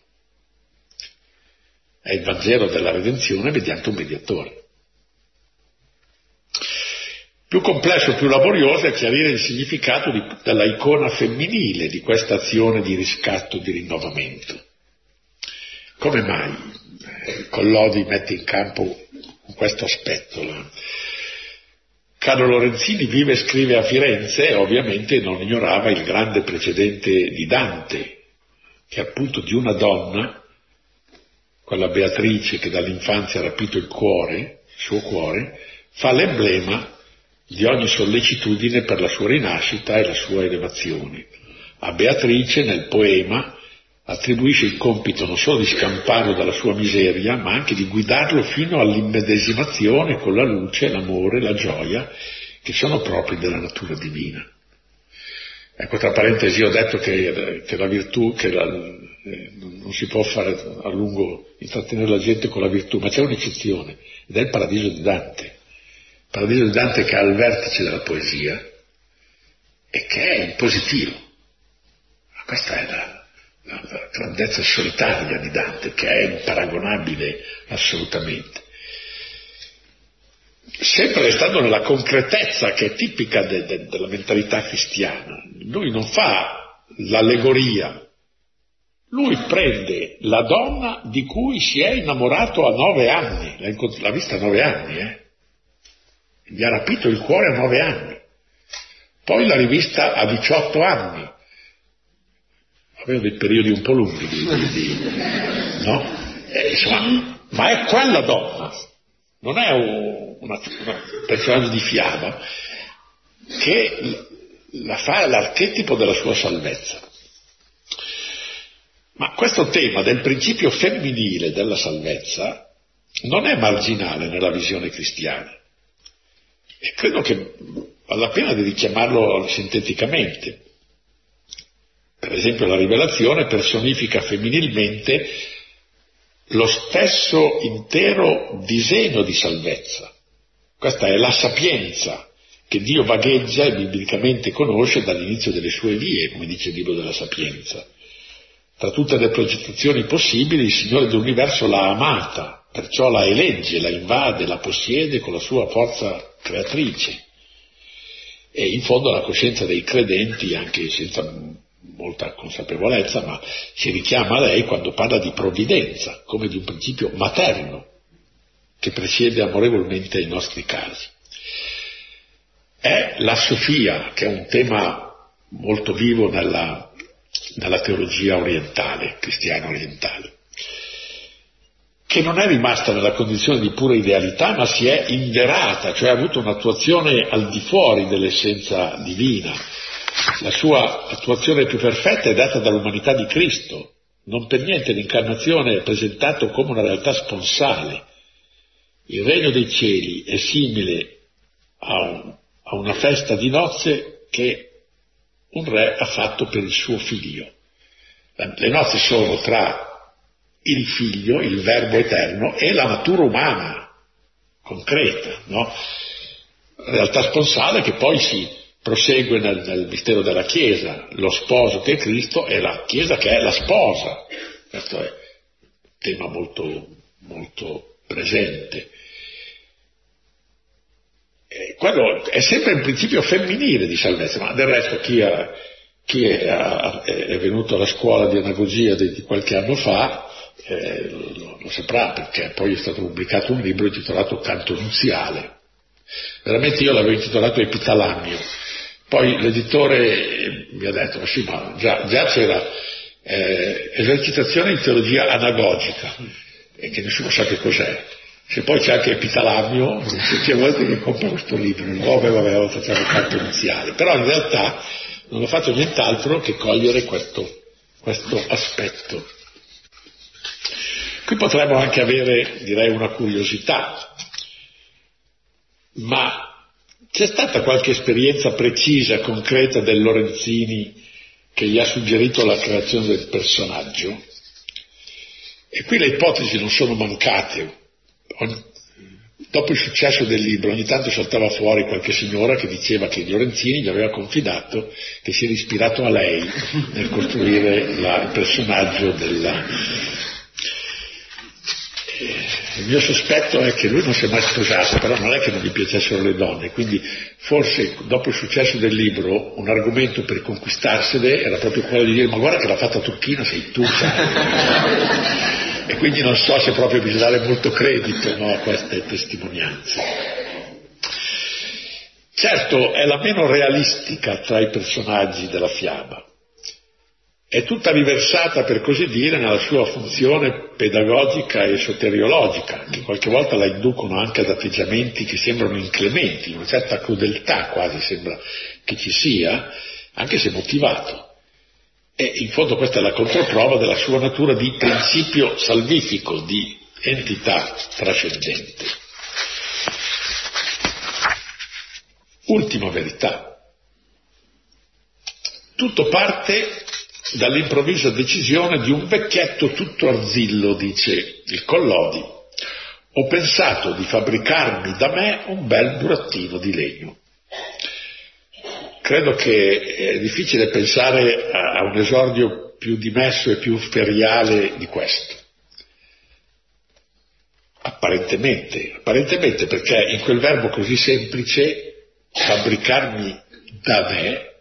È il Vangelo della redenzione mediante un mediatore. Più complesso, più laborioso è chiarire il significato di, della icona femminile di questa azione di riscatto, di rinnovamento. Come mai Collodi mette in campo questo aspetto? Carlo Lorenzini vive e scrive a Firenze e ovviamente non ignorava il grande precedente di Dante, che appunto di una donna, quella Beatrice che dall'infanzia ha rapito il cuore, il suo cuore, fa l'emblema di ogni sollecitudine per la sua rinascita e la sua elevazione. A Beatrice nel poema attribuisce il compito non solo di scamparlo dalla sua miseria, ma anche di guidarlo fino all'immedesimazione con la luce, l'amore, la gioia, che sono propri della natura divina. Ecco, tra parentesi, ho detto che, che la virtù, che la, eh, non si può fare a lungo intrattenere la gente con la virtù, ma c'è un'eccezione, ed è il paradiso di Dante. Il paradiso di Dante che è al vertice della poesia e che è in positivo. Questa è la, la grandezza solitaria di Dante, che è imparagonabile assolutamente. Sempre restando nella concretezza che è tipica de, de, della mentalità cristiana, lui non fa l'allegoria, lui prende la donna di cui si è innamorato a nove anni, l'ha, l'ha vista a nove anni, eh? gli ha rapito il cuore a nove anni, poi l'ha rivista a 18 anni, aveva dei periodi un po' lunghi di, di, no? Eh, insomma, ma è quella donna, non è un, una, una personaggio di fiaba, che la fa l'archetipo della sua salvezza. Ma questo tema del principio femminile della salvezza non è marginale nella visione cristiana. E credo che vale la pena di richiamarlo sinteticamente. Per esempio la rivelazione personifica femminilmente lo stesso intero disegno di salvezza. Questa è la sapienza che Dio vagheggia e biblicamente conosce dall'inizio delle sue vie, come dice il libro della sapienza. Tra tutte le progettazioni possibili il Signore dell'universo l'ha amata, perciò la elegge, la invade, la possiede con la sua forza creatrice. E in fondo la coscienza dei credenti, anche senza molta consapevolezza, ma si richiama a lei quando parla di provvidenza, come di un principio materno che presiede amorevolmente i nostri casi. È la Sofia, che è un tema molto vivo nella, nella teologia orientale, cristiana orientale, che non è rimasta nella condizione di pura idealità, ma si è inverata, cioè ha avuto un'attuazione al di fuori dell'essenza divina, la sua attuazione più perfetta è data dall'umanità di Cristo. Non per niente l'incarnazione è presentato come una realtà sponsale. Il regno dei cieli è simile a, un, a una festa di nozze che un re ha fatto per il suo figlio. Le nozze sono tra il figlio, il verbo eterno, e la natura umana, concreta, no? realtà sponsale che poi si prosegue nel, nel, mistero della Chiesa, lo sposo che è Cristo e la Chiesa che è la sposa. Questo è un tema molto, molto presente. E quello è sempre un principio femminile di salvezza, ma del resto chi, ha, chi è, è, venuto alla scuola di anagogia di, di qualche anno fa eh, lo, lo, saprà perché poi è stato pubblicato un libro intitolato Canto Nuziale. Veramente io l'avevo intitolato Epitalamio, poi l'editore mi ha detto, ma sì, ma già, già c'era eh, esercitazione in teologia anagogica, e che nessuno sa che cos'è. Se poi c'è anche Epitalamio, c'è volte che compra questo libro, il nome aveva facciamo canto iniziale, però in realtà non ho fatto nient'altro che cogliere questo, questo aspetto. Qui potremmo anche avere, direi, una curiosità, ma c'è stata qualche esperienza precisa, concreta del Lorenzini che gli ha suggerito la creazione del personaggio? E qui le ipotesi non sono mancate. Dopo il successo del libro ogni tanto saltava fuori qualche signora che diceva che Lorenzini gli aveva confidato che si era ispirato a lei nel costruire la, il personaggio della, il mio sospetto è che lui non si è mai sposato, però non è che non gli piacessero le donne, quindi forse dopo il successo del libro un argomento per conquistarsene era proprio quello di dire ma guarda che l'ha fatta Turchina, sei tu. E quindi non so se proprio bisogna dare molto credito no, a queste testimonianze. Certo, è la meno realistica tra i personaggi della fiaba è tutta riversata, per così dire, nella sua funzione pedagogica e soteriologica, che qualche volta la inducono anche ad atteggiamenti che sembrano inclementi, una certa crudeltà quasi sembra che ci sia, anche se motivato. E in fondo questa è la controprova della sua natura di principio salvifico, di entità trascendente. Ultima verità. Tutto parte dall'improvvisa decisione di un vecchietto tutto arzillo, dice il Collodi. Ho pensato di fabbricarmi da me un bel burattino di legno. Credo che è difficile pensare a un esordio più dimesso e più feriale di questo. Apparentemente, apparentemente perché in quel verbo così semplice fabbricarmi da me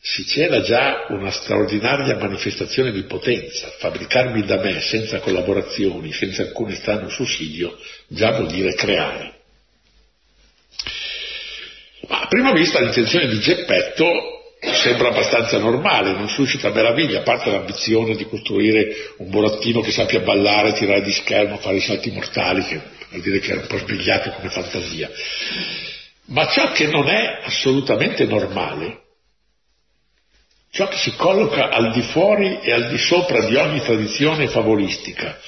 si c'era già una straordinaria manifestazione di potenza, fabbricarmi da me senza collaborazioni, senza alcun estraneo sussidio, già vuol dire creare. Ma a prima vista l'intenzione di Geppetto sembra abbastanza normale, non suscita meraviglia, a parte l'ambizione di costruire un burattino che sappia ballare, tirare di schermo, fare i salti mortali, che vuol dire che era un po' svegliato come fantasia. Ma ciò che non è assolutamente normale ciò che si colloca al di fuori e al di sopra di ogni tradizione favolistica,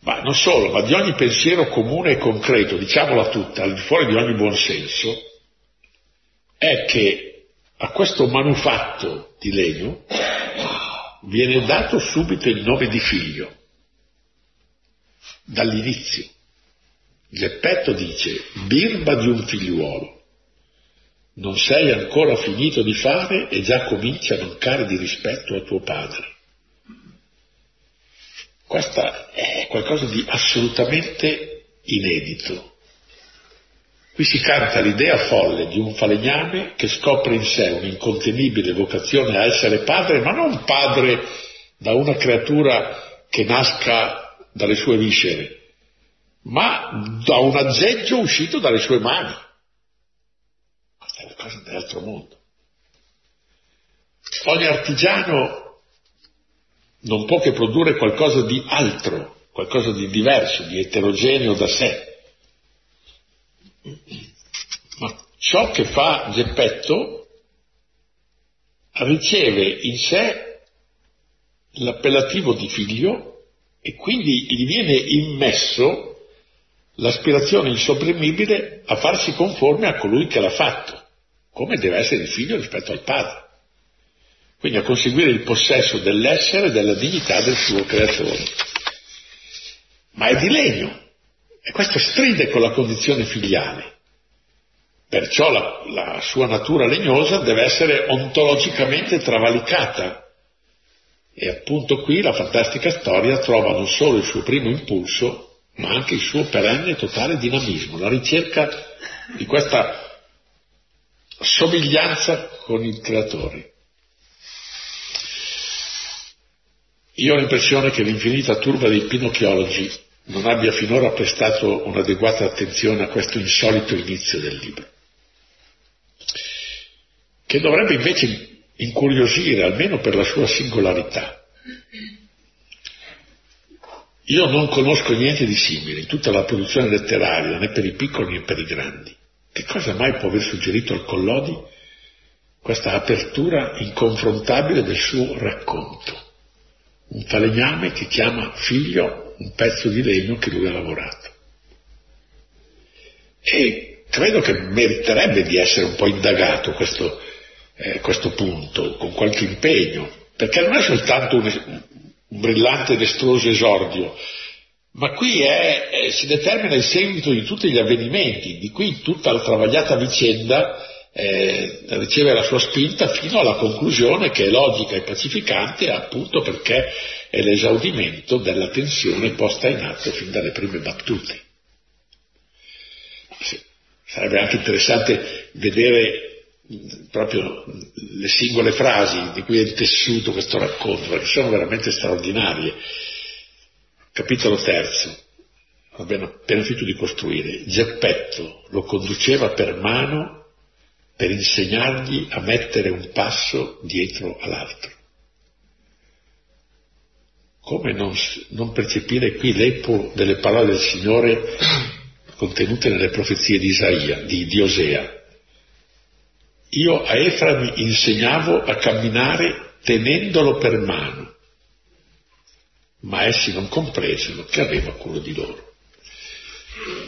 ma non solo, ma di ogni pensiero comune e concreto, diciamola tutta, al di fuori di ogni buonsenso, è che a questo manufatto di legno viene dato subito il nome di figlio, dall'inizio. Geppetto dice, birba di un figliuolo non sei ancora finito di fare e già cominci a mancare di rispetto a tuo padre. Questa è qualcosa di assolutamente inedito. Qui si canta l'idea folle di un falegname che scopre in sé un'incontenibile vocazione a essere padre, ma non padre da una creatura che nasca dalle sue viscere, ma da un aggeggio uscito dalle sue mani è una cosa dell'altro mondo. Ogni artigiano non può che produrre qualcosa di altro, qualcosa di diverso, di eterogeneo da sé. Ma ciò che fa Geppetto riceve in sé l'appellativo di figlio e quindi gli viene immesso l'aspirazione insopprimibile a farsi conforme a colui che l'ha fatto, come deve essere il figlio rispetto al padre. Quindi a conseguire il possesso dell'essere e della dignità del suo creatore. Ma è di legno, e questo stride con la condizione filiale. Perciò la, la sua natura legnosa deve essere ontologicamente travalicata. E appunto qui la fantastica storia trova non solo il suo primo impulso, ma anche il suo perenne totale dinamismo, la ricerca di questa somiglianza con il creatore. Io ho l'impressione che l'infinita turba dei pinocchiologi non abbia finora prestato un'adeguata attenzione a questo insolito inizio del libro che dovrebbe invece incuriosire, almeno per la sua singolarità. Io non conosco niente di simile in tutta la produzione letteraria, né per i piccoli né per i grandi. Che cosa mai può aver suggerito al Collodi questa apertura inconfrontabile del suo racconto? Un falegname che chiama figlio un pezzo di legno che lui ha lavorato. E credo che meriterebbe di essere un po' indagato questo, eh, questo punto con qualche impegno, perché non è soltanto un, un brillante ed estroso esordio, ma qui è, è, si determina il seguito di tutti gli avvenimenti, di cui tutta la travagliata vicenda eh, riceve la sua spinta fino alla conclusione che è logica e pacificante appunto perché è l'esaudimento della tensione posta in atto fin dalle prime battute. Sarebbe anche interessante vedere proprio le singole frasi di cui è intessuto questo racconto, perché sono veramente straordinarie. Capitolo terzo, abbiamo appena finito di costruire. Geppetto lo conduceva per mano per insegnargli a mettere un passo dietro all'altro. Come non, non percepire qui l'epo delle parole del Signore contenute nelle profezie di Isaia, di, di Osea? Io a Efraim insegnavo a camminare tenendolo per mano, ma essi non compresero che aveva cura di loro.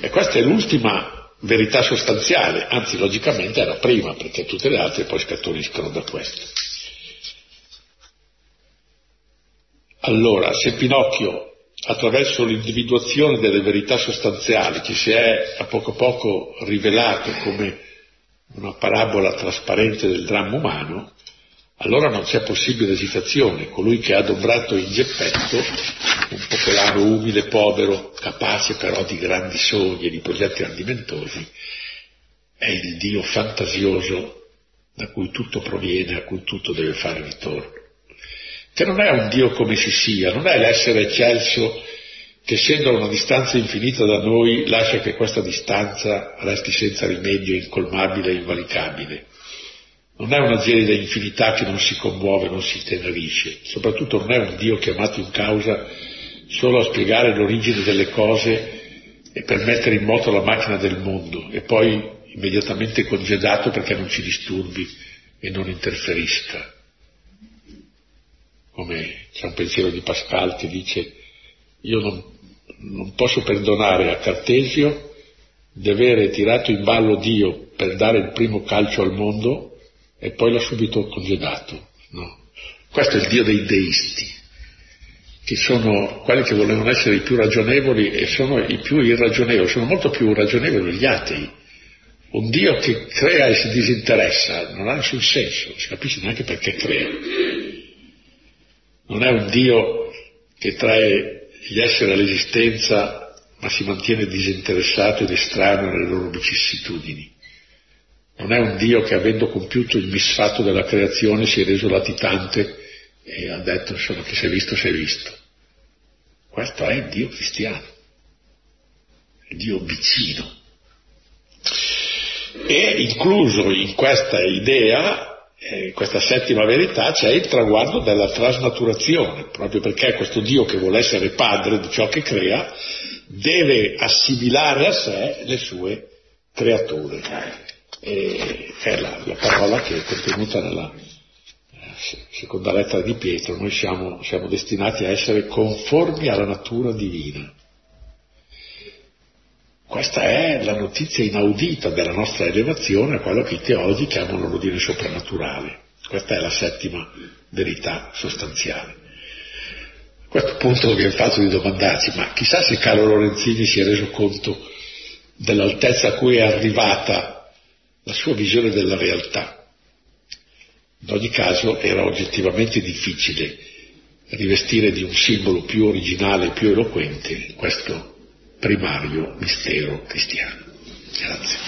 E questa è l'ultima verità sostanziale, anzi logicamente è la prima, perché tutte le altre poi scaturiscono da questo. Allora, se Pinocchio attraverso l'individuazione delle verità sostanziali ci si è a poco a poco rivelato come una parabola trasparente del dramma umano, allora non c'è possibile esitazione. Colui che ha adombrato in Geppetto, un popolano umile, povero, capace però di grandi sogni e di progetti ardimentosi, è il Dio fantasioso da cui tutto proviene, a cui tutto deve fare ritorno. Che non è un Dio come si sia, non è l'essere eccelso che essendo a una distanza infinita da noi lascia che questa distanza resti senza rimedio incolmabile e invalicabile. Non è una gelida infinità che non si commuove, non si tenerisce, soprattutto non è un Dio chiamato in causa solo a spiegare l'origine delle cose e per mettere in moto la macchina del mondo e poi immediatamente congedato perché non ci disturbi e non interferisca. Come c'è un pensiero di Pascal che dice io non non posso perdonare a Cartesio di avere tirato in ballo Dio per dare il primo calcio al mondo e poi l'ha subito congedato. No. Questo è il Dio dei deisti, che sono quelli che volevano essere i più ragionevoli e sono i più irragionevoli, sono molto più ragionevoli degli atei. Un Dio che crea e si disinteressa non ha nessun senso, non si capisce neanche perché crea. Non è un Dio che trae gli esseri all'esistenza, ma si mantiene disinteressato ed estraneo alle loro vicissitudini. Non è un Dio che avendo compiuto il misfatto della creazione si è reso latitante e ha detto insomma che si è visto, si è visto. Questo è il Dio cristiano, il Dio vicino. E incluso in questa idea eh, questa settima verità c'è il traguardo della trasnaturazione, proprio perché questo Dio che vuole essere padre di ciò che crea deve assimilare a sé le sue creature. E è la, la parola che è contenuta nella eh, seconda lettera di Pietro, noi siamo, siamo destinati a essere conformi alla natura divina. Questa è la notizia inaudita della nostra elevazione a quello che i teologi chiamano l'ordine soprannaturale. Questa è la settima verità sostanziale. A questo punto abbiamo fatto di domandarci, ma chissà se Carlo Lorenzini si è reso conto dell'altezza a cui è arrivata la sua visione della realtà. In ogni caso era oggettivamente difficile rivestire di un simbolo più originale più eloquente questo primario mistero cristiano. Grazie.